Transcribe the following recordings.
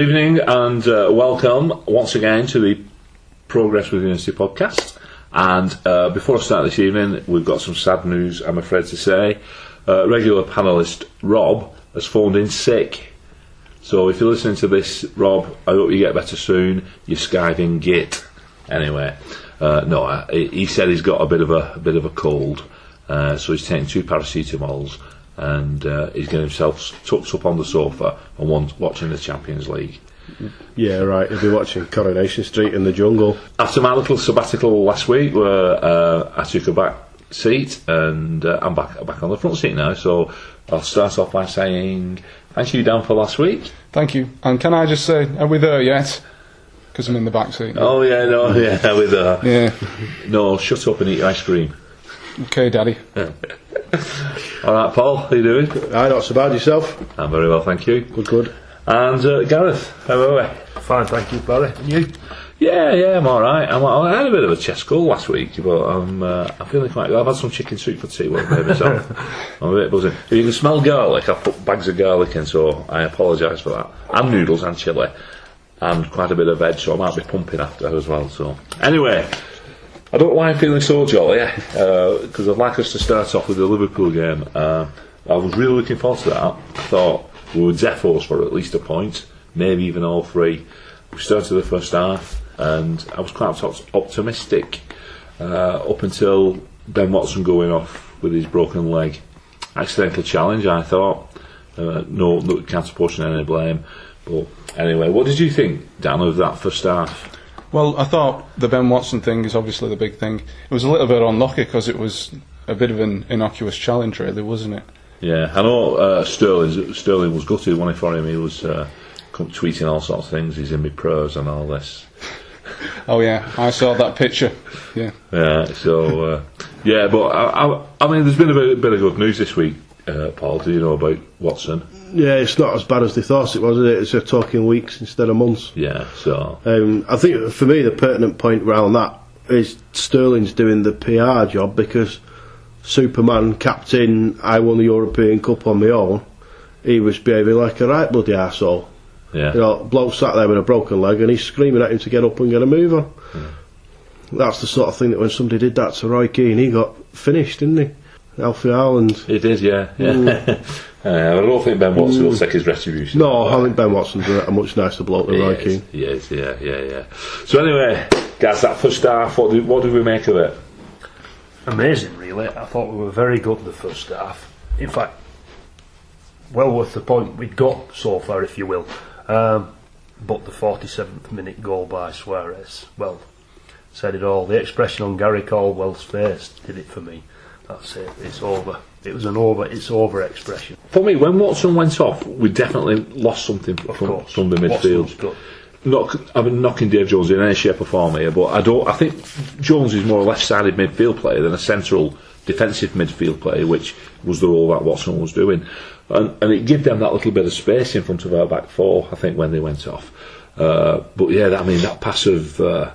Good evening and uh, welcome once again to the Progress with Unity podcast. And uh, before I start this evening, we've got some sad news, I'm afraid to say. Uh, regular panellist Rob has phoned in sick. So if you're listening to this, Rob, I hope you get better soon. You're skiving git. Anyway, uh, no, he he said he's got a bit of a, a bit of a cold, uh, so he's taking two paracetamols and uh, he's getting himself tucked up on the sofa and one, watching the Champions League. Yeah, right. He'll be watching Coronation Street in the jungle. After my little sabbatical last week, where uh, I took a back seat and uh, I'm back back on the front seat now, so I'll start off by saying thank you, Dan, for last week. Thank you. And can I just say, are we there yet? Because I'm in the back seat. Oh yeah, no, yeah, with uh, Yeah. no, shut up and eat your ice cream. Okay, Daddy. All right, Paul, how are you doing? Aye, not so bad yourself. I'm very well, thank you. Good, good. And uh, Gareth, how are we? Fine, thank you, Barry. And you? Yeah, yeah, I'm all right. I'm, I had a bit of a chest cold last week, but I'm uh, I'm feeling quite good. I've had some chicken soup for tea one day myself. I'm a bit buzzing. If you can smell garlic, I've put bags of garlic in, so I apologise for that. And noodles and chilli, and quite a bit of veg, so I might be pumping after as well. So anyway. I don't I'm feeling so jolly, because I'd like us to start off with the Liverpool game. Uh, I was really looking forward to that. I thought we were defos for at least a point, maybe even all three. We started the first half, and I was quite optimistic uh, up until Ben Watson going off with his broken leg. Accidental challenge, I thought. Uh, no, no, can't apportion any blame. But anyway, what did you think, Dan, of that first half? Well, I thought the Ben Watson thing is obviously the big thing. It was a little bit unlucky because it was a bit of an innocuous challenge, really, wasn't it? Yeah, I know uh, Sterling. Sterling was gutted when he for him. He was uh, tweeting all sorts of things. He's in my prayers and all this. Oh, yeah, I saw that picture. Yeah. Yeah, so uh, yeah, but I, I, I mean, there's been a bit, bit of good news this week, uh, Paul. Do you know about Watson? Yeah, it's not as bad as they thought it was, is it? It's uh, talking weeks instead of months. Yeah, so Um, I think for me the pertinent point around that is Sterling's doing the PR job because Superman, captain, I won the European Cup on my own. He was behaving like a right bloody asshole. yeah, You know, bloke sat there with a broken leg and he's screaming at him to get up and get a move on. That's the sort of thing that when somebody did that to Roy Keane, he got finished, didn't he? Alfie Haaland. it is. Yeah, yeah. uh, I don't think Ben Watson will take his retribution. No, I think Ben Watson's a, a much nicer bloke than He Roy Keane. he is, yeah, yeah, yeah. So anyway, guys, that first half, what did, what did we make of it? Amazing, really. I thought we were very good in the first half. In fact, well worth the point we'd got so far, if you will. Um, but the 47th minute goal by Suarez, well, said it all. The expression on Gary Caldwell's face did it for me. That's it. It's over. It was an over. It's over expression. For me, when Watson went off, we definitely lost something Of from, course. from the midfield. not I've been knocking Dave Jones in any shape or form here, but I don't. I think Jones is more a left-sided midfield player than a central defensive midfield player, which was the role that Watson was doing, and, and it gave them that little bit of space in front of our back four. I think when they went off, uh, but yeah, I mean that pass of uh,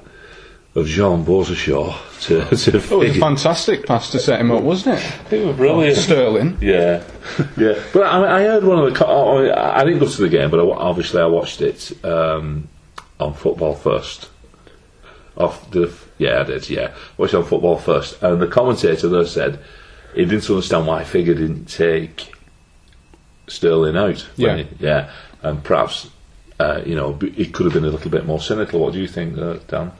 of Jean Beausejour to to It was a fantastic pass to set him up, wasn't it? it was brilliant. Sterling. Yeah, yeah. But I, I heard one of the. co- oh, I I didn't go to the game, but I, obviously I watched it um, on Football First. Off the yeah, I did. Yeah, watched it on Football First, and the commentator there said he didn't understand why Figure didn't take Sterling out. Yeah. he- yeah, and perhaps. Uh, you know, it could have been a little bit more cynical. What do you think, uh, Dan?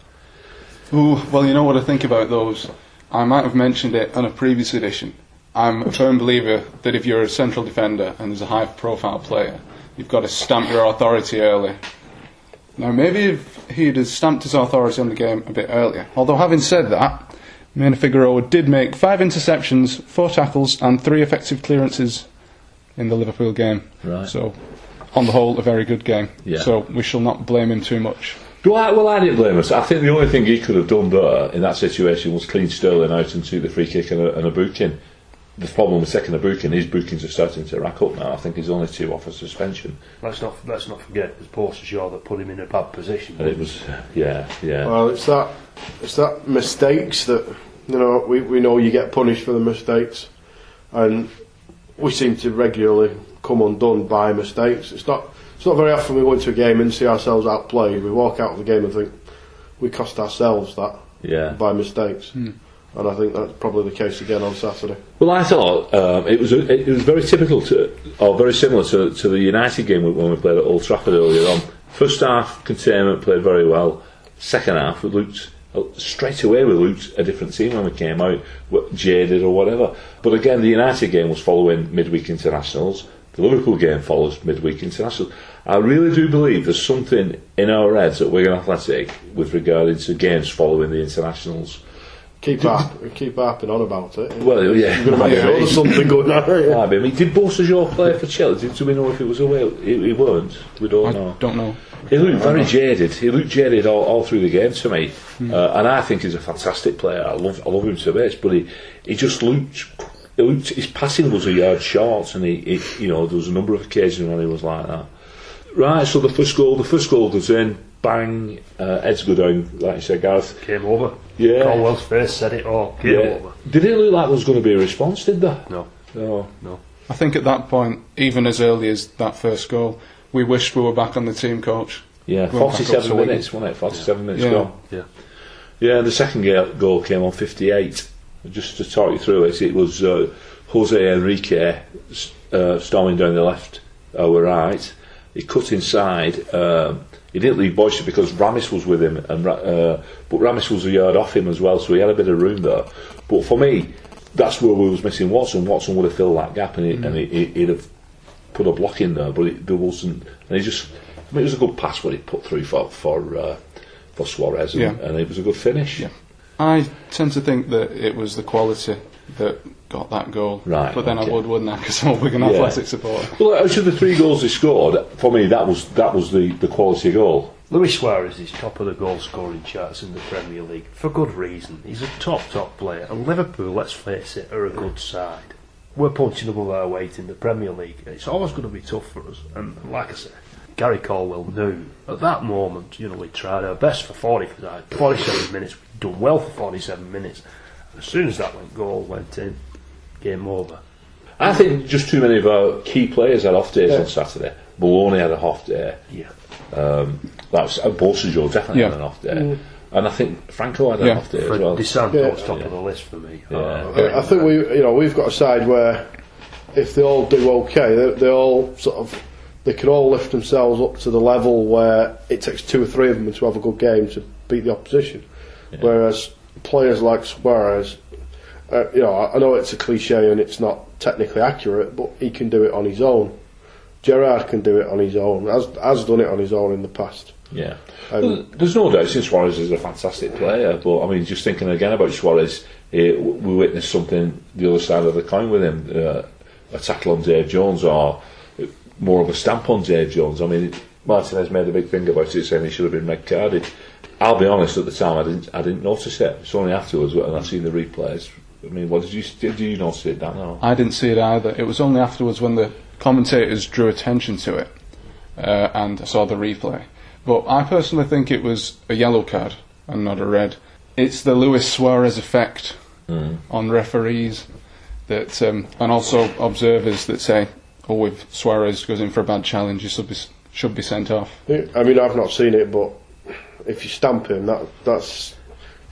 Ooh, well, you know what I think about those? I might have mentioned it on a previous edition. I'm a firm believer that if you're a central defender and there's a high profile player, you've got to stamp your authority early. Now, maybe if he'd have stamped his authority on the game a bit earlier. Although, having said that, Maynor Figueroa did make five interceptions, four tackles, and three effective clearances in the Liverpool game. Right. So, on the whole, a very good game. Yeah. So, we shall not blame him too much. Do I, well, I didn't blame us. I think the only thing he could have done better in that situation was clean Sterling out and took the free kick and a, and a booking. The problem with second a booking, his bookings are starting to rack up now. I think he's only two off a suspension. Let's not let's not forget it was Beausejour that put him in a bad position. And it was, yeah, yeah. Well, it's that it's that mistakes that you know we, we know you get punished for the mistakes, and we seem to regularly come undone by mistakes. It's not it's not very often we go into a game and see ourselves outplayed. We walk out of the game and think we cost ourselves that Yeah. by mistakes, and I think that's probably the case again on Saturday. Well, I thought um, it was it was very typical to, or very similar to, to the United game when we played at Old Trafford earlier on. First half, containment played very well. Second half, we looked straight away. We looked a different team when we came out, jaded or whatever. But again, the United game was following midweek internationals. The Liverpool game follows midweek internationals. I really do believe there's something in our heads at Wigan Athletic with regard to games following the internationals. Keep harp, keep harping on about it. Well, yeah, You're going to make might sure be. there's something going on. Yeah. Might be. I mean, did Beausejour play for Chelsea? Do we know if it was away? He, he weren't. We don't I know. don't know. He looked very jaded. He looked jaded all, all through the game to me, uh, and I think he's a fantastic player. I love, I love him to bits, but he, he just looked. He looked his passing was a yard short, and he, he, you know, there was a number of occasions when he was like that. Right, so the first goal, the first goal goes in, bang, uh, heads go down, like you said, Gareth. Came over. Yeah. Caldwell's face said it all. Came Yeah. over. Did it look like there was going to be a response? Did there? No, No. no. I think at that point, even as early as that first goal, we wished we were back on the team coach. Yeah, Went back up 47 minutes, wasn't it? 47 minutes Yeah. gone. Yeah. Yeah, the second goal came on 58. Just to talk you through it, it was uh, Jose Enrique uh, storming down the left, our right. He cut inside. Um, he didn't leave Boyce because Ramis was with him, and uh, but Ramis was a yard off him as well, so he had a bit of room there. But for me, that's where we was missing Watson. Watson would have filled that gap, and, he, and he, he'd have put a block in there, but it, there wasn't. And he just, I mean, it was a good pass what he put through for for uh, for Suarez, and, Yeah. and it was a good finish. Yeah. I tend to think that it was the quality that got that goal. Right, But then okay. I would, wouldn't I? Because I'm a Wigan Yeah. Athletic supporter. Well, out of the three goals he scored, for me that was that was the, the quality goal. Luis Suarez is top of the goal scoring charts in the Premier League for good reason. He's a top, top player. And Liverpool, let's face it, are a good side. We're punching above our weight in the Premier League. It's always going to be tough for us. And like I said, Gary Caldwell knew at that moment, you know, we tried our best for 40, 47 minutes. We'd done well for 47 minutes. And as soon as that went goal went in, game over. I think just too many of our key players had off days Yeah. on Saturday. Maloney had a off day. Yeah. Um, that was uh, Beausejour definitely Yeah. had an off day, and I think Franco had an Yeah. off day as Fred well. Di Santo's Yeah. top of the list for me. Yeah. Uh, I think we, you know, we've got a side where if they all do okay, they, they all sort of, they can all lift themselves up to the level where it takes two or three of them to have a good game to beat the opposition. Whereas players like Suarez, uh, you know, I know it's a cliche and it's not technically accurate, but he can do it on his own. Gerrard can do it on his own, has has done it on his own in the past. Yeah. Um, There's no doubt since Suarez is a fantastic player, but I mean, just thinking again about Suarez, eh, w- we witnessed something the other side of the coin with him uh, a tackle on Dave Jones or more of a stamp on Dave Jones. I mean, Martinez made a big thing about it, saying he should have been red carded. I'll be honest, at the time, I didn't, I didn't notice it. It's only afterwards when I've seen the replays. I mean, what did you did you notice it? Or? I didn't see it either. It was only afterwards when the commentators drew attention to it uh, and I saw the replay. But I personally think it was a yellow card and not a red. It's the Luis Suarez effect on referees that, um, and also observers that say, "Oh, if Suarez goes in for a bad challenge, he should be should be sent off." I mean, I've not seen it, but if you stamp him, that that's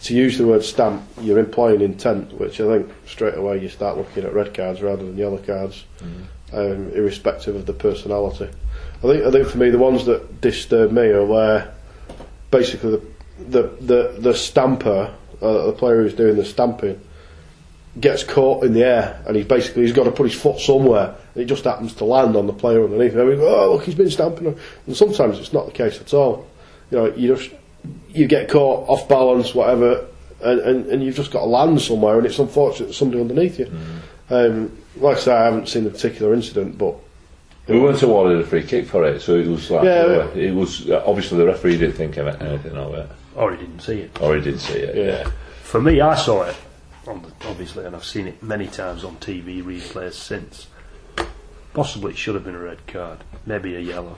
to use the word stamp, you're implying intent, which I think straight away you start looking at red cards rather than yellow cards, um, irrespective of the personality. I think I think for me the ones that disturb me are where basically the the the, the stamper, uh, the player who's doing the stamping, gets caught in the air and he's basically he's got to put his foot somewhere and it just happens to land on the player underneath. And we go, oh look, he's been stamping. On and sometimes it's not the case at all. You know, you just you get caught off balance, whatever, and, and, and you've just got to land somewhere, and it's unfortunate there's somebody underneath you. Um, like I say, I haven't seen the particular incident, but We weren't awarded a free kick for it, so it was like Yeah, uh, it was uh, obviously the referee didn't think of anything of it, or he didn't see it. or he did see it. Yeah. yeah. For me, I saw it, on the, obviously, and I've seen it many times on TV replays since. Possibly it should have been a red card, maybe a yellow.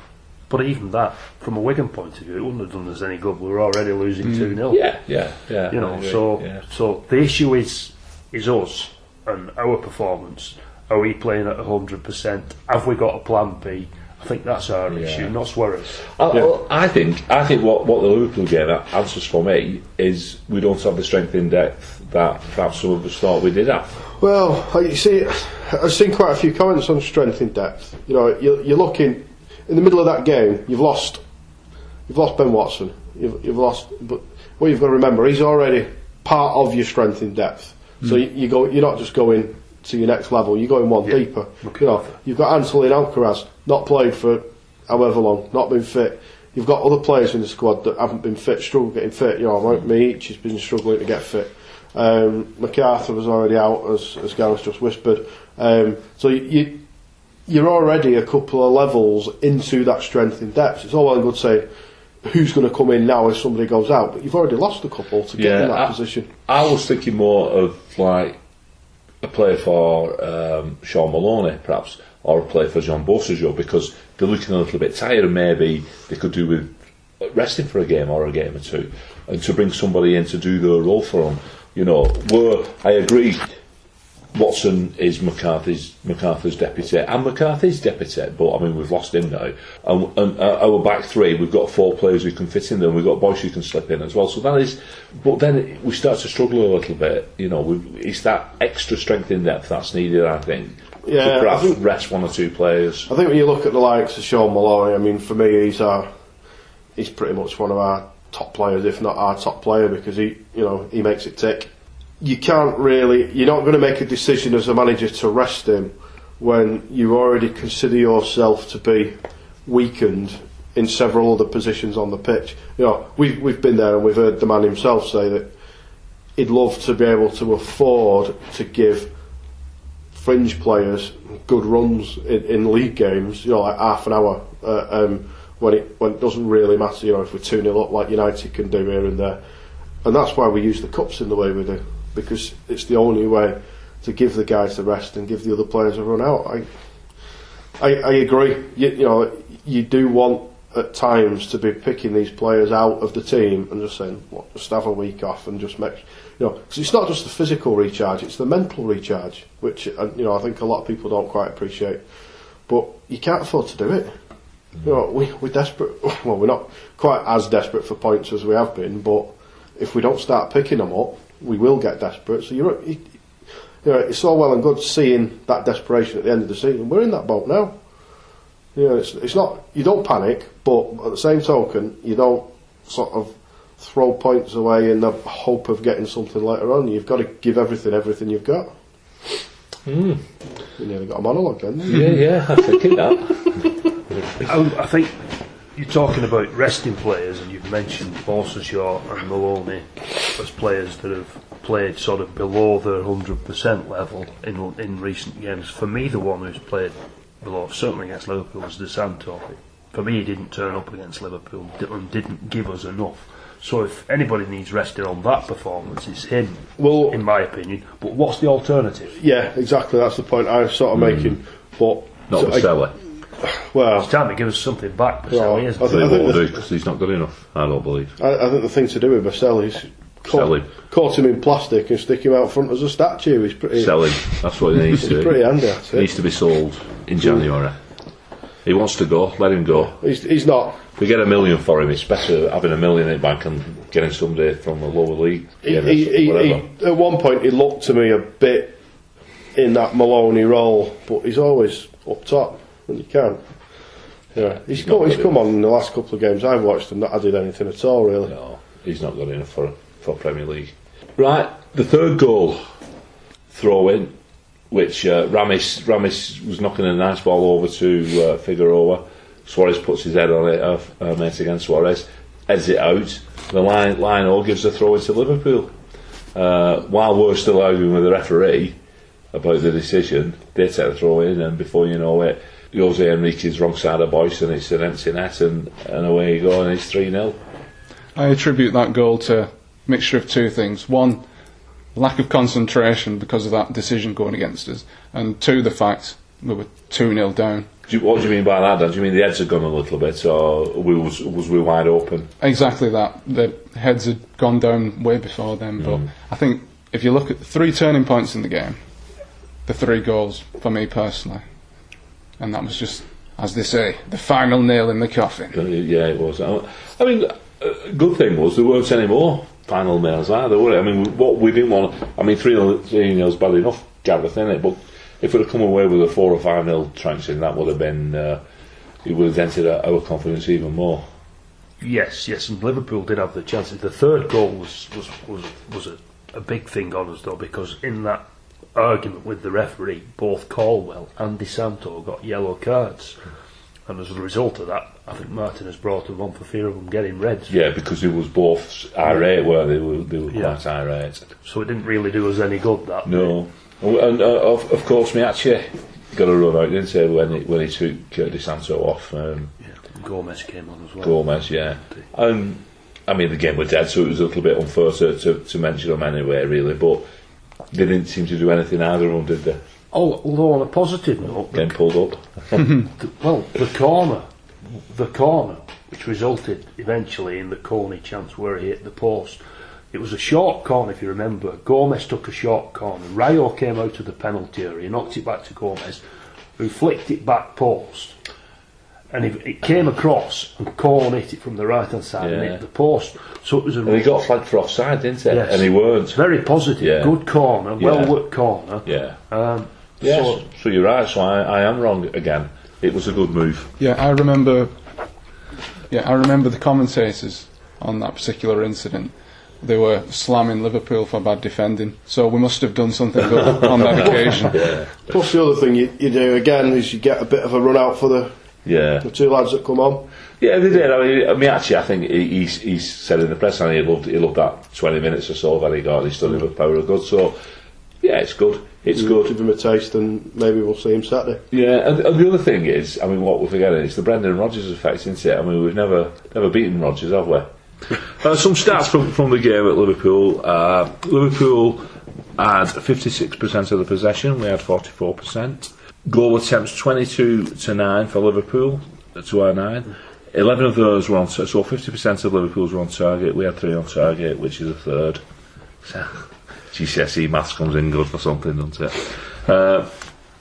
But even that, from a Wigan point of view, it wouldn't have done us any good. We were already losing mm. 2 0. Yeah, yeah, yeah. You know, so yeah. so the issue is is us and our performance. Are we playing at hundred percent? Have we got a plan B? I I think that's our issue, not Suarez. Uh, I, well, I think I think what, what the Liverpool game answers for me is we don't have the strength in depth that perhaps some of us thought we did have. Well, like you see, I've seen quite a few comments on strength in depth. You know, you're, you're looking in the middle of that game. You've lost, you've lost Ben Watson. You've, you've lost, but what you've got to remember, he's already part of your strength in depth. So hmm. you, you go, you're not just going to your next level. You're going one deeper. You know, you've got Ansel and Alcaraz not played for however long, not been fit. You've got other players in the squad that haven't been fit, struggle getting fit. You know, like Meach has been struggling to get fit. Um, McArthur was already out, as, as Gareth just whispered. Um, so you, you're already a couple of levels into that strength in depth. It's all well and good saying who's going to come in now if somebody goes out, but you've already lost a couple to get in that I, position. I was thinking more of like a player for um, Sean Maloney, perhaps, or play for Jean Beausejour, because they're looking a little bit tired and maybe they could do with resting for a game or a game or two, and to bring somebody in to do their role for them. You know, where I agree Watson is McCarthy's deputy, and McCarthy's deputy. But I mean, we've lost him now. And, and uh, our back three, we've got four players who can fit in there. and We've got boys who can slip in as well. So that is. But then we start to struggle a little bit. You know, we it's that extra strength in depth that's needed. I think. Yeah, to perhaps I think- rest one or two players. I think when you look at the likes of Sean Maloney, I mean, for me, he's our, he's pretty much one of our top players, if not our top player, because he, you know, he makes it tick. You can't really, you're not going to make a decision as a manager to rest him when you already consider yourself to be weakened in several other positions on the pitch. You know, we've we've been there and we've heard the man himself say that he'd love to be able to afford to give fringe players good runs in, in league games, you know, like half an hour uh, um, when it when it doesn't really matter, you know, if we're 2 0 up like United can do here and there. And that's why we use the cups in the way we do, because it's the only way to give the guys the rest and give the other players a run out. I, I, I agree. You, you know, you do want at times to be picking these players out of the team and just saying, "What? Just have a week off and just make." You know, 'cause it's not just the physical recharge; it's the mental recharge, which you know I think a lot of people don't quite appreciate. But you can't afford to do it. You know, we, we're desperate. Well, we're not quite as desperate for points as we have been, but if we don't start picking them up, we will get desperate. So you're, you, you know, it's all well and good seeing that desperation at the end of the season. We're in that boat now. You know, it's, it's not. You don't panic, but at the same token, you don't sort of throw points away in the hope of getting something later on. You've got to give everything, everything you've got. Hmm. You nearly got a monologue then. didn't you? Yeah, yeah, I think that. I, um, I think you're talking about resting players, and you've mentioned Beausejour and Maloney as players that have played sort of below their 100% level in in recent games. For me, the one who's played below, certainly against Liverpool, was Di Santo. For me, he didn't turn up against Liverpool and didn't give us enough. So if anybody needs resting on that performance, it's him, Well- in my opinion. But what's the alternative? Yeah, exactly. That's the point I was sort of making. But Not so I- Boselli. well, It's time to give us something back, Well, Boselli, isn't I it? think- They won't do because he's not good enough. I don't believe. I, I think the thing to do with Boselli is Sell caught, him. caught him in plastic and stick him out front as a statue. He's pretty. Sell him. That's what he needs to He's do. pretty handy. Needs to be sold in January. He wants to go. Let him go. He's, he's not. If we get a million for him, it's better having a million in the bank and getting somebody from the lower league. He, he, he, at one point, he looked to me a bit in that Maloney role, but he's always up top when you can. Yeah, he's, not come, he's come on in the last couple of games I've watched and not added anything at all, really. No, he's not good enough for for Premier League. Right, the third goal throw in, which uh, Ramis Ramis was knocking a nice ball over to uh, Figueroa. Suarez puts his head on it, uh, uh, mate against Suarez, heads it out. The line O gives a throw into Liverpool. Uh, while we're still arguing with the referee about the decision, they take the throw in, and before you know it, Jose Enrique's wrong side of Boyce, and it's an empty net, and, and away you go, and it's 3 0. I attribute that goal to mixture of two things. One, lack of concentration because of that decision going against us, and two, the fact we were 2 0 down. Do you, what do you mean by that? Dan? Do you mean the heads had gone a little bit, or we was was we wide open? Exactly that. The heads had gone down way before then, but I think if you look at the three turning points in the game, the three goals for me personally, and that was just as they say, the final nail in the coffin. Uh, Yeah, it was. I I mean, a good thing was there weren't any more final nails either, were there? I mean, what we didn't want. I mean, three three nails bad enough, Gareth, in it, but if we'd have come away with a four or five nil trouncing, that would have been. Uh, it would have dented our confidence even more. Yes, yes, and Liverpool did have the chances. The third goal was was was, was a, a big thing on us though because in that argument with the referee, both Caldwell and Di Santo got yellow cards, and as a result of that, I think Martin has brought them on for fear of them getting reds. Yeah, because it was both irate, were they? Were, they were Yeah. quite irate. So it didn't really do us any good. That No, Oh, and uh, of, of course, Miyaichi got a run out, didn't he, when he, when he took uh, Di Santo off. Um, Yeah, Gomez came on as well. Gomez, yeah. Um, I mean, the game were dead, so it was a little bit unfair to, to, to mention them anyway, really. But they didn't seem to do anything either of them, did they? Oh, although on a positive note, Getting pulled up. The- well, the corner, the corner, which resulted eventually in the Kone chance where he hit the post. It was a short corner, if you remember. Gomez took a short corner. Rayo came out of the penalty area, knocked it back to Gomez, who flicked it back post. And it, it came across, and Corn hit it from the right hand side and hit the post. So it was a And he got flagged for offside, didn't he? Yes. And he weren't. very positive, Yeah. good corner, Yeah. well worked corner. Yeah. Um, Yes, so- so, you're right, so I, I am wrong again. It was a good move. Yeah, I remember. Yeah, I remember the commentators on that particular incident. They were slamming Liverpool for bad defending, so we must have done something good on that occasion. Yeah. Plus, the other thing you, you do again is you get a bit of a run out for the, Yeah. the two lads that come on. Yeah, they did. I mean, I mean actually, I think he, he's, he's said in the press, and he loved, he loved that 20 minutes or so that he got, and he stood in with power of good. So, yeah, it's good. It's good. To give him a taste, and maybe we'll see him Saturday. Yeah, and, and the other thing is, I mean, what we're forgetting is the Brendan Rodgers effect, isn't it? I mean, we've never never beaten Rodgers, have we? Uh, some stats from, from the game at Liverpool. Uh, Liverpool had 56% of the possession, we had 44%. Goal attempts 22 to 9 for Liverpool, to our 9. 11 of those were on target, so 50% of Liverpool's were on target. We had 3 on target, which is a third. So, GCSE maths comes in good for something, doesn't it? Uh,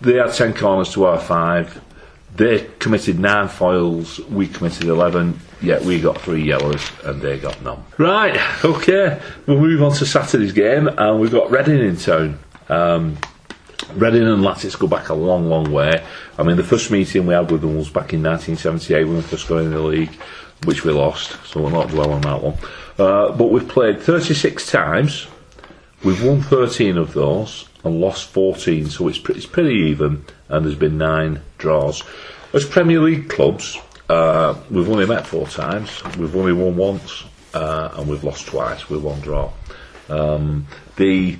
they had 10 corners to our 5. They committed 9 foils, we committed 11, yet we got 3 yellows and they got none. Right, okay, we'll move on to Saturday's game and we've got Reading in town. Um, Reading and Latics go back a long, long way. I mean, the first meeting we had with them was back in 1978 when we first got in the league, which we lost, so we'll not dwell on that one. Uh, but we've played 36 times, we've won 13 of those and lost 14, so it's, pre- it's pretty even, and there's been nine draws. As Premier League clubs, uh, we've only met four times, we've only won once, uh, and we've lost twice with one draw. Um, the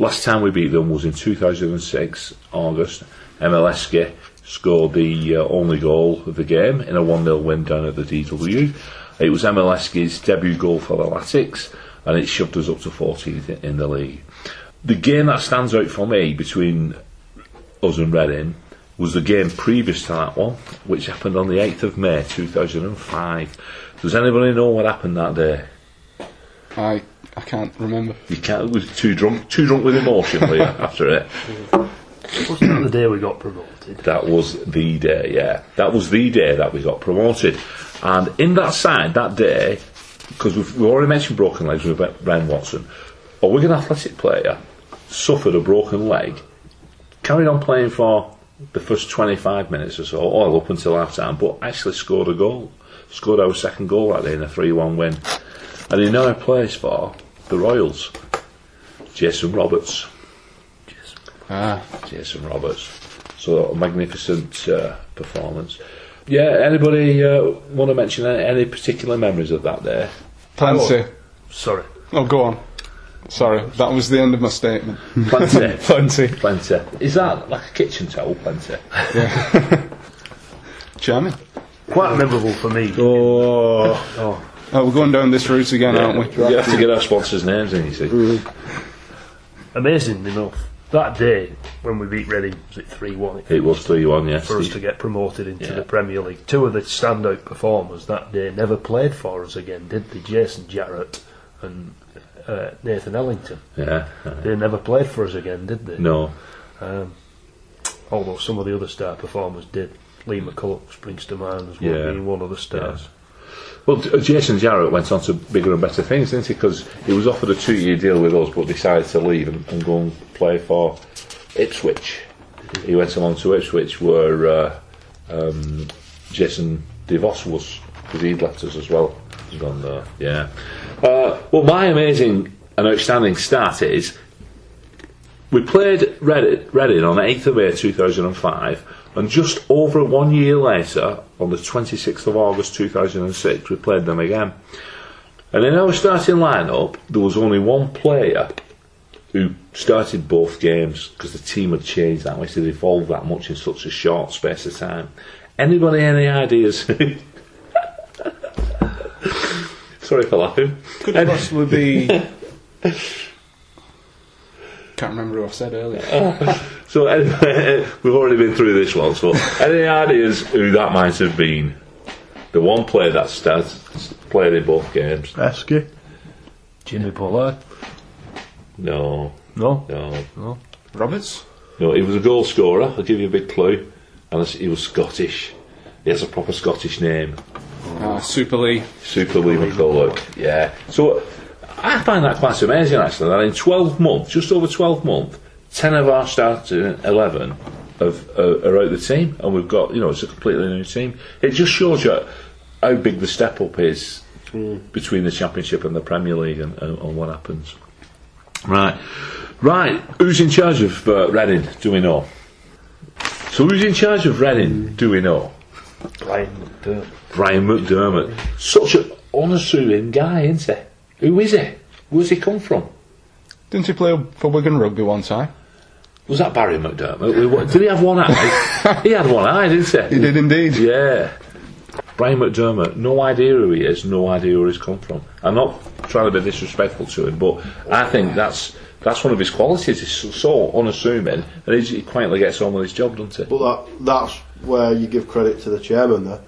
Last time we beat them was in 2006, August. Emile Heskey scored the uh, only goal of the game in a 1 0 win down at the DW. It was Emile Heskey's debut goal for the Latics, and it shoved us up to 14th in the league. The game that stands out for me between us and Reading was the game previous to that one, which happened on the 8th of May 2005. Does anybody know what happened that day? I I can't remember. You can't. It was too drunk, too drunk with emotion Leah, after it. wasn't that the day we got promoted? That was the day, yeah. That was the day that we got promoted. And in that side, that day, because we've, we've already mentioned broken legs with Brian Watson, a Wigan Athletic player suffered a broken leg, carried on playing for the first 25 minutes or so, all up until half time, but actually scored a goal. Scored our second goal that day in a 3 1 win. And he now plays for the Royals. Jason Roberts. Ah, Jason Roberts. So a magnificent uh, performance. Yeah, anybody uh, want to mention any, any particular memories of that day? plenty. Sorry. Oh, go on. Sorry, that was the end of my statement. Plenty. Plenty. Plenty. Is that like a kitchen towel? Plenty. Yeah. Charming. Quite memorable for me. Oh, Oh, Oh, we're going down this route again, aren't we? You have to get our sponsors' names in, you see. amazing enough. That day when we beat Reading, was it 3 1? It was 3 1, yes. For us to get promoted into Yeah. the Premier League. Two of the standout performers that day never played for us again, did they? Jason Jarrett and uh, Nathan Ellington. Yeah. They never played for us again, did they? No. Um, although some of the other star performers did. Lee McCulloch springs to mind as well, Yeah. being one of the stars. Well, Jason Jarrett went on to bigger and better things, didn't he? Because he was offered a two-year deal with us, but decided to leave and, and go and play for Ipswich. He went along to Ipswich, where uh, um, Jason DeVos was, because he'd left us as well. He's gone there, yeah. Uh, well, my amazing and outstanding start is we played Reading on 8th of May 2005, and just over one year later, on the 26th of August 2006, we played them again. And in our starting lineup, there was only one player who started both games because the team had changed that much, it had evolved that much in such a short space of time. Anybody any ideas? Sorry for laughing. Could it possibly be? Can't remember who I said earlier. So anyway, we've already been through this one. So any ideas who that might have been? The one player that started played in both games. Esky. Jimmy Bullard. No, No? no, Roberts. no. He was a goal scorer. I'll give you a big clue. And he was Scottish. He has a proper Scottish name. Uh, Super Lee. Super Lee McCulloch. Yeah. So I find that quite amazing actually. That in 12 months, just over 12 months, 10 of our starting 11 have, uh, are out the team, and we've got you know it's a completely new team. It just shows you how big the step up is between the Championship and the Premier League, and, and, and what happens. Right, right. Who's in charge of uh, Reading? Do we know? So who's in charge of Reading? Do we know? Brian McDermott. Brian McDermott. Such an unassuming guy, isn't he? Who is he? Where's he come from? Didn't he play for Wigan Rugby one time? Was that Barry McDermott? Did he have one eye? he had one eye, didn't he? He did indeed. Yeah. Brian McDermott, no idea who he is, no idea where he's come from. I'm not trying to be disrespectful to him, but I think that's that's one of his qualities. He's so, so unassuming, and he, he quietly gets on with his job, doesn't he? But that that's where you give credit to the chairman there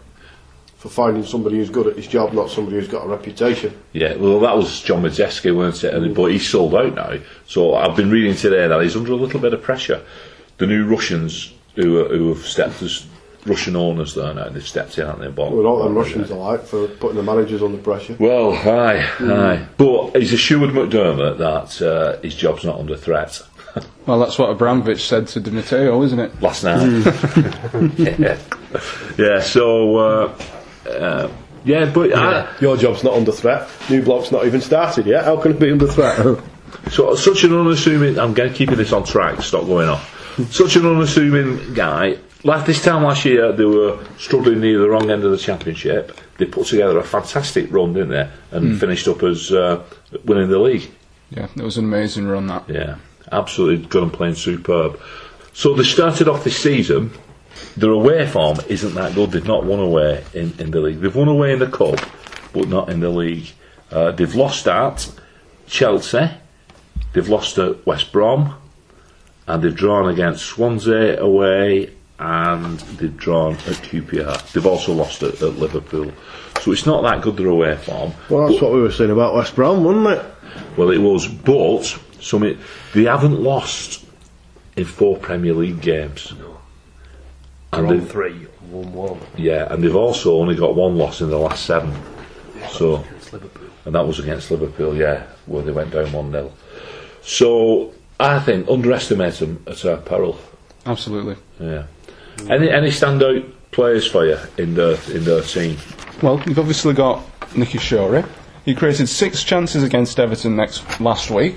for finding somebody who's good at his job, not somebody who's got a reputation. Yeah, well, that was John Madejski, weren't it? And, but he's sold out now. So I've been reading today that he's under a little bit of pressure. The new Russians who, are, who have stepped as Russian owners there now, they've stepped in, haven't they? Bought- Well, all them bought Russians it. are like for putting the managers under pressure. Well, aye, aye. But he's assured McDermott that uh, his job's not under threat. Well, that's what Abramovich said to Di Matteo, isn't it? Last night. yeah. yeah, so, uh, uh, yeah, but I, Your job's not under threat. New block's not even started yet. How can it be under threat? So, such an unassuming. I'm going to keep this on track. Stop going off. such an unassuming guy. Like this time last year, they were struggling near the wrong end of the championship. They put together a fantastic run, didn't they? And finished up as uh, winning the league. Yeah, it was an amazing run. That. Yeah, absolutely good and playing superb. So they started off this season. Their away form isn't that good. They've not won away in, in the league. They've won away in the cup, but not in the league. Uh, they've lost at Chelsea. They've lost at West Brom, and they've drawn against Swansea away, and they've drawn at QPR. They've also lost at, at Liverpool. So it's not that good their away form. well, that's what we were saying about West Brom, wasn't it? Well, it was, but some they haven't lost in four Premier League games. And Drawn they've, three, one one. yeah, and they've also only got one loss in the last seven. So, It's Liverpool. and that was against Liverpool, yeah, where they went down one 0 So I think underestimate them at our peril. Absolutely. Yeah. Any any standout players for you in the in their team? Well, you've obviously got Nicky Shorey. He created six chances against Everton next last week,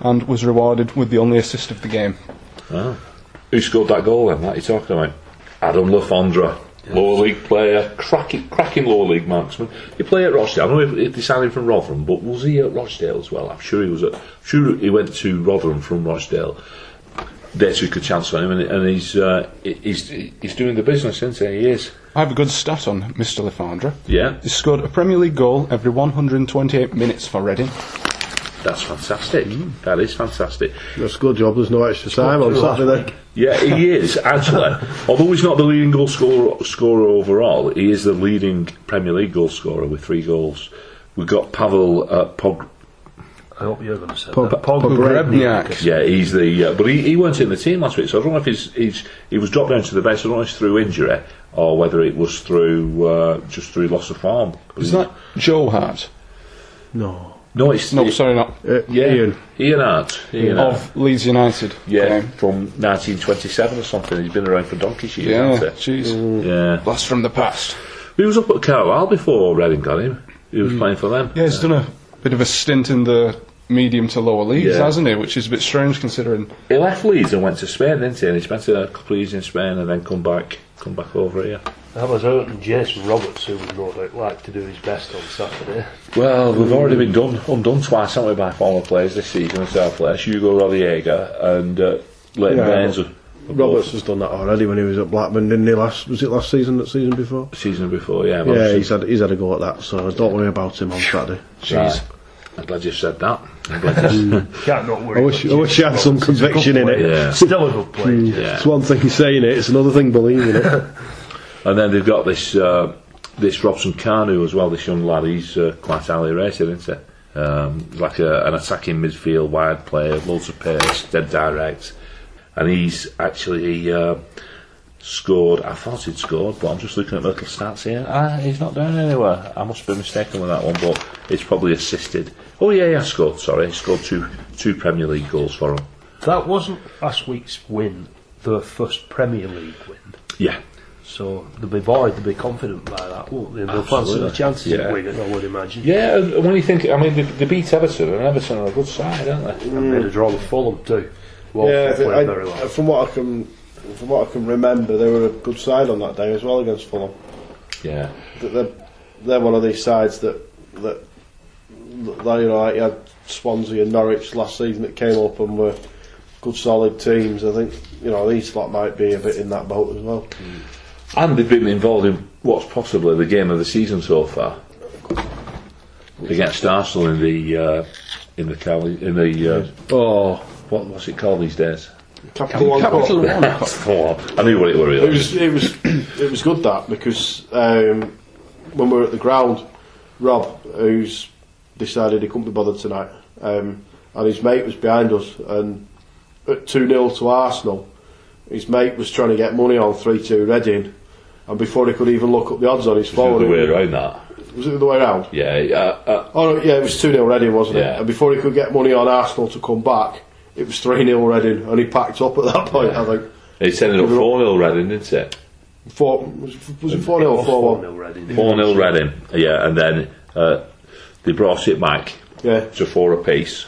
and was rewarded with the only assist of the game. Ah. Who scored that goal then? That you talking about? Adam Le Fondre, lower league player, cracking, cracking lower league marksman. He played at Rochdale. I know he, he signed from Rotherham, but was he at Rochdale as well? I'm sure he was at. Sure, he went to Rotherham from Rochdale. They took a chance on him, and, and he's uh, he's he's doing the business, isn't he? He is. I have a good stat on Mr. Le Fondre. Yeah, He scored a Premier League goal every 128 minutes for Reading. That's fantastic. That is fantastic. That's a good job. There's no extra time on Saturday. Yeah, he is actually. Although he's not the leading goal scorer, scorer overall, he is the leading Premier League goal scorer with three goals. We've got Pavel uh, Pog, I hope you're going to say Pog- that. Pogrebnyak. Yeah, he's the. Uh, but he, he weren't in the team last week, so I don't know if he's, he's he was dropped down to the bench. I don't know if it's through injury or whether it was through uh, just through loss of form. Is that Joe Hart? No. No? It's No, it- sorry, not. Uh, Yeah, Ian. Ian Harte. Ian Harte. Of Leeds United. Yeah, game. from 1927 or something. He's been around for donkey's years, Yeah, hasn't jeez. Yeah. Blast from the past. He was up at Carlisle before Reading got him. He was playing for them. Yeah, he's done a bit of a stint in the medium to lower leagues, Yeah. hasn't he? Which is a bit strange considering. He left Leeds and went to Spain, didn't he? And he spent a couple of years in Spain and then come back, come back over here. That was out and Jason Roberts, who would no doubt like to do his best on Saturday. Well, we've already been done, undone twice, haven't we, by former players this season as our players, Hugo Rodallega and uh, Leighton Yeah, Baines. are- are Roberts has done that already when he was at Blackburn, didn't he? Last was it last season? That season before? season before, yeah. Yeah, he's had he's had a go at that. So don't worry about him on Saturday. Right. I'm glad you said that. I'm glad you Can't not worry. I wish about I wish he had some Jason Roberts. He's a good conviction in it. Yeah. Still a good player. Yeah. It's one thing saying it; it's another thing believing it. And then they've got this uh, this Robson Kanu as well. This young lad, he's uh, quite highly rated, isn't he? Um, like a, an attacking midfield, wide player, loads of pace, dead direct, and he's actually uh, scored. I thought he'd scored, but I'm just looking at the little stats here. Ah, he's not down anywhere. I must be mistaken with that one, but it's probably assisted. Oh yeah, yeah, scored. Sorry, he scored two two Premier League goals for him. That wasn't last week's win, the first Premier League win. Yeah, So they'll be buoyed, they'll be confident by that, won't they? They'll fancy Absolutely. the chances Yeah. of winning, I would imagine. yeah. And when you think, I mean, they, they beat Everton, and Everton are a good side, aren't they? And made a draw with Fulham too. Well, yeah, played I- very well. from what I can from what I can remember, they were a good side on that day as well against Fulham. Yeah. They're, they're one of these sides that that that, you know, like you had Swansea and Norwich last season that came up and were good solid teams. I think you know these lot might be a bit in that boat as well. And they've been involved in what's possibly the game of the season so far against Arsenal in the uh, in the Cali- in the uh, oh what what's it called these days? Capital One Capital One Cup. That's the. I knew what it were. It was it was it was good that because um, when we were at the ground, Rob, who's decided he couldn't be bothered tonight, um, and his mate was behind us, and at two 0 to Arsenal, his mate was trying to get money on three two Reading, and before he could even look up the odds on his the phone, other way around that. was it the other way around? Yeah. Uh, uh, Oh no, yeah, it was two 0 Reading, wasn't Yeah. it? And before he could get money on Arsenal to come back, it was three 0 Reading, and he packed up at that point. I think it's ended up four 0 Reading, didn't it? four was, was it four 0 or four one? 4-0 Reading. Four 0 Reading. Yeah, and then uh, they brought it back Yeah, to four apiece,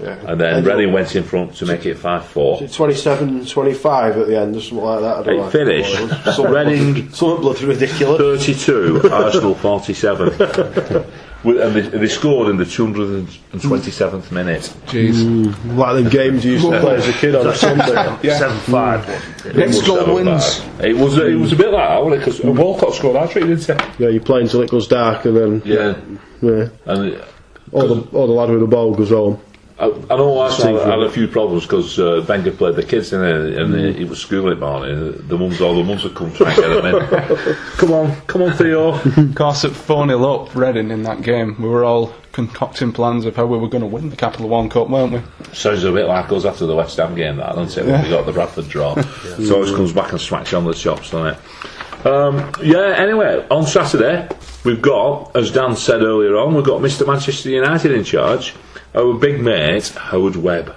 yeah. and then Reading went in front to make it five four. 27, 25 at the end or something like that? I don't It know. finished. Something Reading bloody- bloody ridiculous. 32, Arsenal 47. With- and they, they scored in the 227th minute. Jeez. Mm. Like them games you used to play as a kid on a Sunday. Yeah. 7 5, it? Next was goal wins. It was it was a bit like that, wasn't it? Because Walcott scored that trick, didn't he? Yeah, you play until it goes dark and then Yeah. yeah, And it- all the all the lad with the ball goes home. I, I know Arsenal had a few problems because uh, Wenger played the kids in it, and he was school it morning. The mums, all the mums would come try and get them in. come on, come on, Theo. Of course, at 4 0 up Reading in that game, we were all concocting plans of how we were going to win the Capital One Cup, weren't we? Sounds a bit like us after the West Ham game, that, doesn't it? When we got the Bradford draw. So always comes back and smacks you on the chops, doesn't it? Um, yeah, anyway, on Saturday, we've got, as Dan said earlier on, we've got Mr. Manchester United in charge, Oh, our big mate, Howard Webb.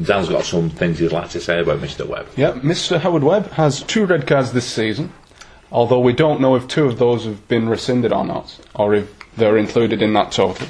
Dan's got some things he'd like to say about Mr. Webb. Yeah, Mr. Howard Webb has two red cards this season, although we don't know if two of those have been rescinded or not, or if they're included in that total.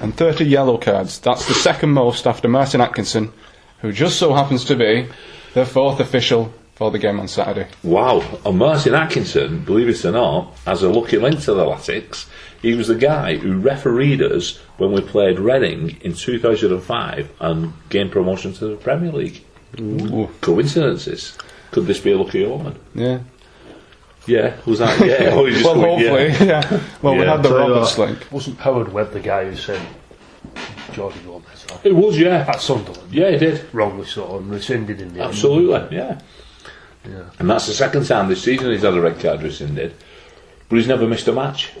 And 30 yellow cards. That's the second most after Martin Atkinson, who just so happens to be the fourth official for the game on Saturday. Wow, and Martin Atkinson, believe it or not, has a lucky link to the Latics. He was the guy who refereed us when we played Reading in 2005 and gained promotion to the Premier League. Ooh. Coincidences? Could this be a lucky omen? Yeah. Yeah, was that? Yeah, just Well, went, yeah. hopefully, yeah. Well, we had the Tell you Roberts link. Wasn't Howard Webb the guy who said Jordi Gomez off? It was, yeah. At Sunderland. Yeah, he did. Wrongly so, and rescinded in the end. Absolutely, yeah. Yeah. And that's the second time this season he's had a red card rescinded. But he's never missed a match.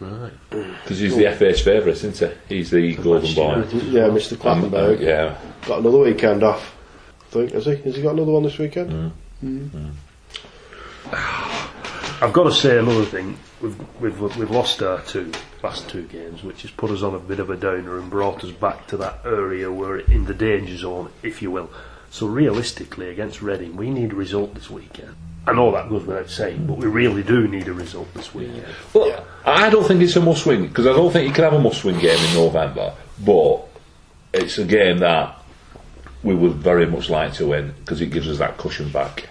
Right. Because he's the FA's favourite, isn't he? He's the golden boy. Yeah, Mr. Um, uh, yeah. Got another weekend off. I think, has he? Has he got another one this weekend? I've got to say another thing. We've, we've, we've lost our two last two games, which has put us on a bit of a downer and brought us back to that area where we're in the danger zone, if you will. So realistically, against Reading, we need a result this weekend. I know that goes without saying, but we really do need a result this weekend. Well, I don't think it's a must win because I don't think you can have a must win game in November, but it's a game that we would very much like to win because it gives us that cushion back.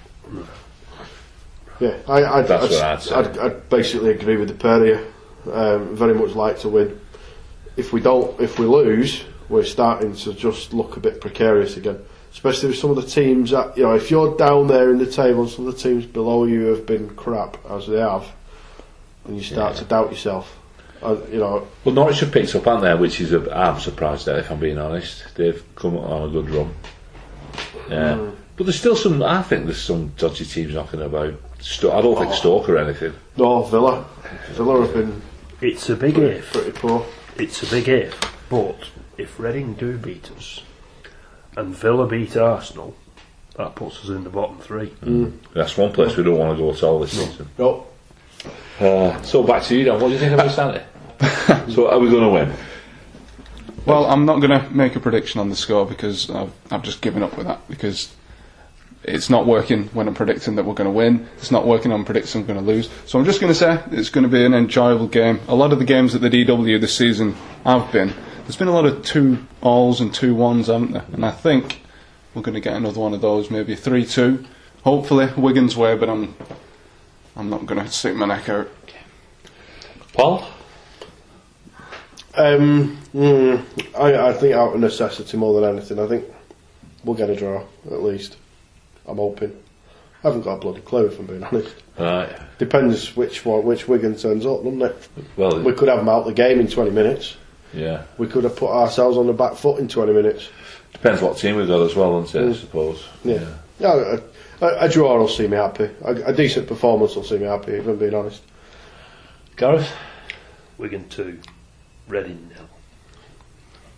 Yeah, I, I'd, That's I'd, what I'd say. I'd, I'd basically agree with the pair of you. Um, very much like to win. If we don't, if we lose, we're starting to just look a bit precarious again. Especially with some of the teams that you know, if you're down there in the table, and some of the teams below you have been crap as they have, and you start to doubt yourself. Uh, you know, Well, Norwich have picked up, aren't they? Which is a, I'm surprised at, if I'm being honest. They've come on a good run. Yeah. But there's still some, I think there's some dodgy teams knocking about. Sto- I don't think Stoke or anything. no Villa, Villa have been It's a big if. pretty poor. It's a big if. But if Reading do beat us and Villa beat Arsenal, that puts us in the bottom three. That's one place we don't want to go at all this season. No, Uh, so back to you, Dan. What do you think about Stanley? so are we going to win? Well, I'm not going to make a prediction on the score because I've, I've just given up with that because it's not working when I'm predicting that we're going to win. It's not working on predicting I'm going to lose. So I'm just going to say it's going to be an enjoyable game. A lot of the games at the DW this season have been. There's been a lot of two alls and two ones, haven't there? And I think we're going to get another one of those, maybe three-two. Hopefully Wigan's way, but I'm I'm not going to stick my neck out. Paul? Um, mm, I, I think out of necessity more than anything. I think we'll get a draw at least. I'm hoping. I haven't got a bloody clue if I'm being honest. Right. Depends which one, which Wigan turns up, doesn't it? Well, We could have them out the game in 20 minutes. Yeah. We could have put ourselves on the back foot in 20 minutes. Depends what team we've got as well, doesn't it, I mm. suppose. Yeah. Yeah, a, a, a draw will see me happy. A, a decent performance will see me happy, if I'm being honest. Gareth? Wigan 2, Reading nil.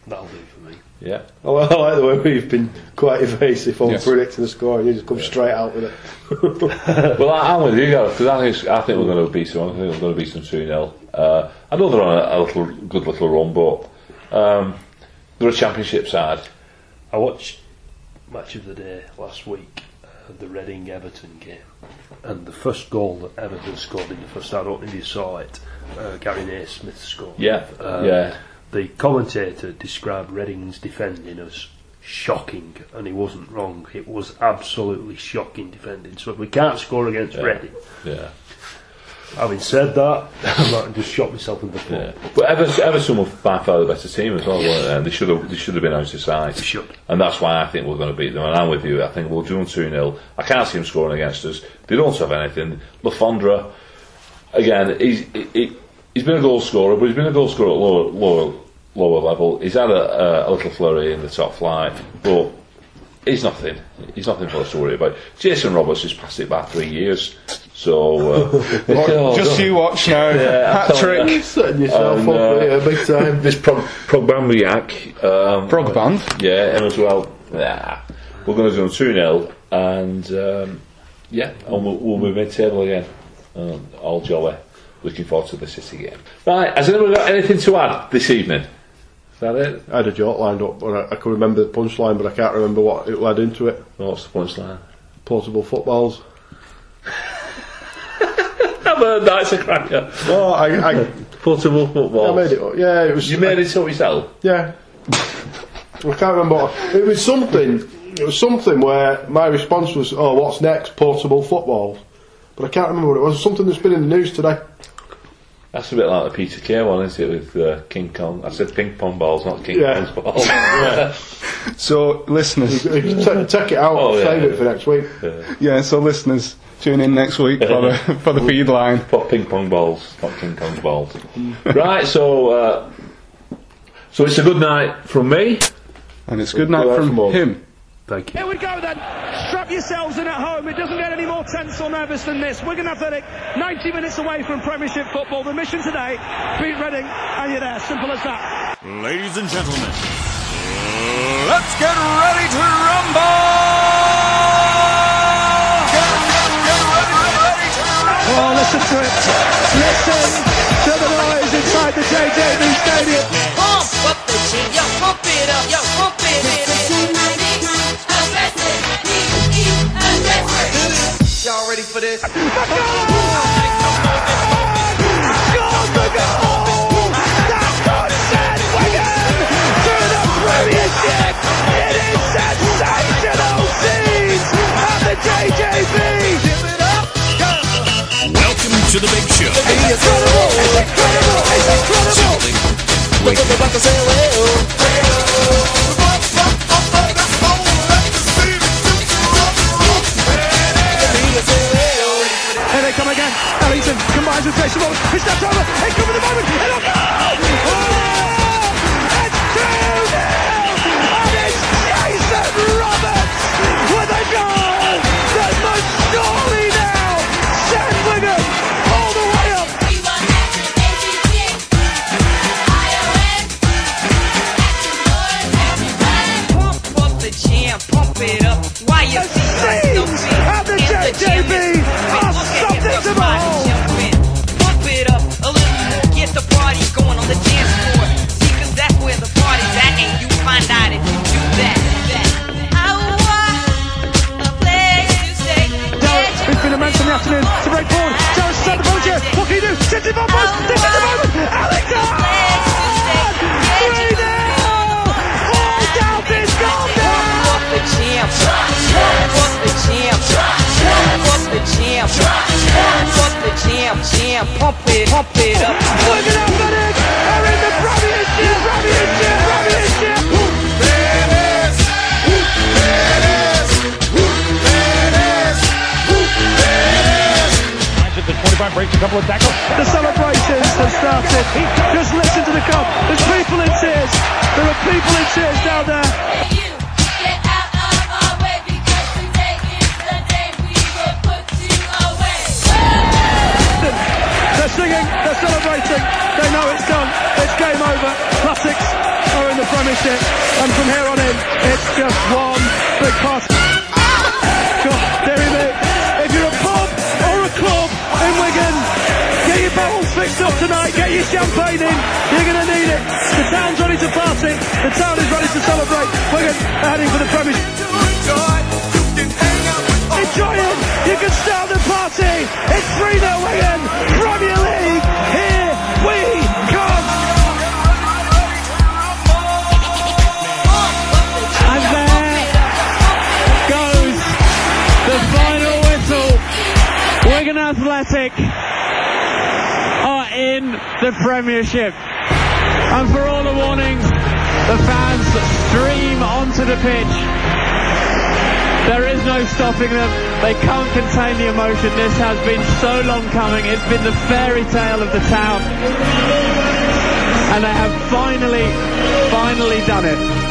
That'll do for me. Yeah. I I like the way we've been quite evasive on Yes. predicting the score and you just come straight out with it. well, I, I'm with you, Gareth, because I think, I think we're going to beat them. I think we're going to beat them 2 0. Uh, I know they're on a, a little, good little run, but um, they're a championship side. I watched Match of the Day last week, uh, the Reading Everton game, and the first goal that Everton scored in the first half, I don't know if you saw it, uh, Gary Naismith scored. Yeah, Uh, yeah. The commentator described Reading's defending as shocking, and he wasn't wrong. It was absolutely shocking defending. So if we can't score against Reading, Yeah. Having said that, I might just shot myself in the foot. Yeah. But Everton, Everton were by far the better team as well, weren't they? And they should have, they should have been out of sight. They should. And that's why I think we're going to beat them. And I'm with you. I think we'll do them 2 0. I can't see them scoring against us. They don't have anything. Le Fondre, again, he's, he, he's been a goal scorer, but he's been a goal scorer at lower, lower, lower level. He's had a, a, a little flurry in the top flight, but he's nothing. He's nothing for us to worry about. Jason Roberts has passed it by three years. So, uh, oh, Just you watch now. Yeah, I'm Hat telling trick. Setting yourself And, up uh, here big time. this Prog- Progbambiak, um, Prog band. yeah, him as well. Yeah, we're going to do them 2 0, and um, yeah, and we'll, we'll be mid table again. Um, all jolly. Looking forward to the City game. Right, has anyone got anything to add this evening? That it? I had a joke lined up, but I, I can remember the punchline, but I can't remember what it led into it. What's the punchline? Portable footballs. I've heard that, it's a cracker. Oh, I, I, Portable footballs. I made it up. Yeah, it was. You made it up yourself? Yeah. I can't remember. What, it was something. It was something where my response was, "Oh, what's next? Portable footballs." But I can't remember what it was. Something that's been in the news today. That's a bit like the Peter Kay one, isn't it, with uh, King Kong? I said ping pong balls, not King Yeah. Kong's balls. So, listeners, You can ta- take it out Oh, and yeah, save yeah. it for next week. yeah, so listeners, tune in next week for the for the feed line. Put ping pong balls, not King Kong's balls. right, so uh, so it's a good night from me. And it's good night Good night from from all. him. Thank you. Here we go then. Strap yourselves in at home. It doesn't get any more tense or nervous than this. Wigan Athletic, 90 minutes away from Premiership football. The mission today, beat Reading, and you're there. Simple as that. Ladies and gentlemen, let's get ready to rumble! Get, get, get ready, ready to rumble! Oh, listen to it. Listen to the noise inside the JJB Stadium. Pump up the chin, yo, pump it up, yo, pump it in. Y'all ready for this? Go to the hope, that's not set by that. Give it up, go Welcome to the big show. Here Jason Wallace. Jam, pump it, pump it up. Wigan Athletic are in the Premiership, Premiership, Premiership! The celebrations have started. Just listen to the cup. There's people in tears. There are people in tears down there. They're singing, they're celebrating. They know it's done. It's game over. Latics are in the Premiership. And from here on in, it's just one big pass. God, dearie me. If you're a pub or a club in Wigan, get your bottles fixed up tonight. Get your champagne in. You're going to need it. The town's ready to party. The town is ready to celebrate. Wigan are heading for the Premiership. It. You can start the party. It's 3 0 Wigan. Premier League. Here we come. And there goes the final whistle. Wigan Athletic are in the Premiership. And for all the warnings, the fans stream onto the pitch. There is no stopping them. They can't contain the emotion. This has been so long coming. It's been the fairy tale of the town. And they have finally, finally done it.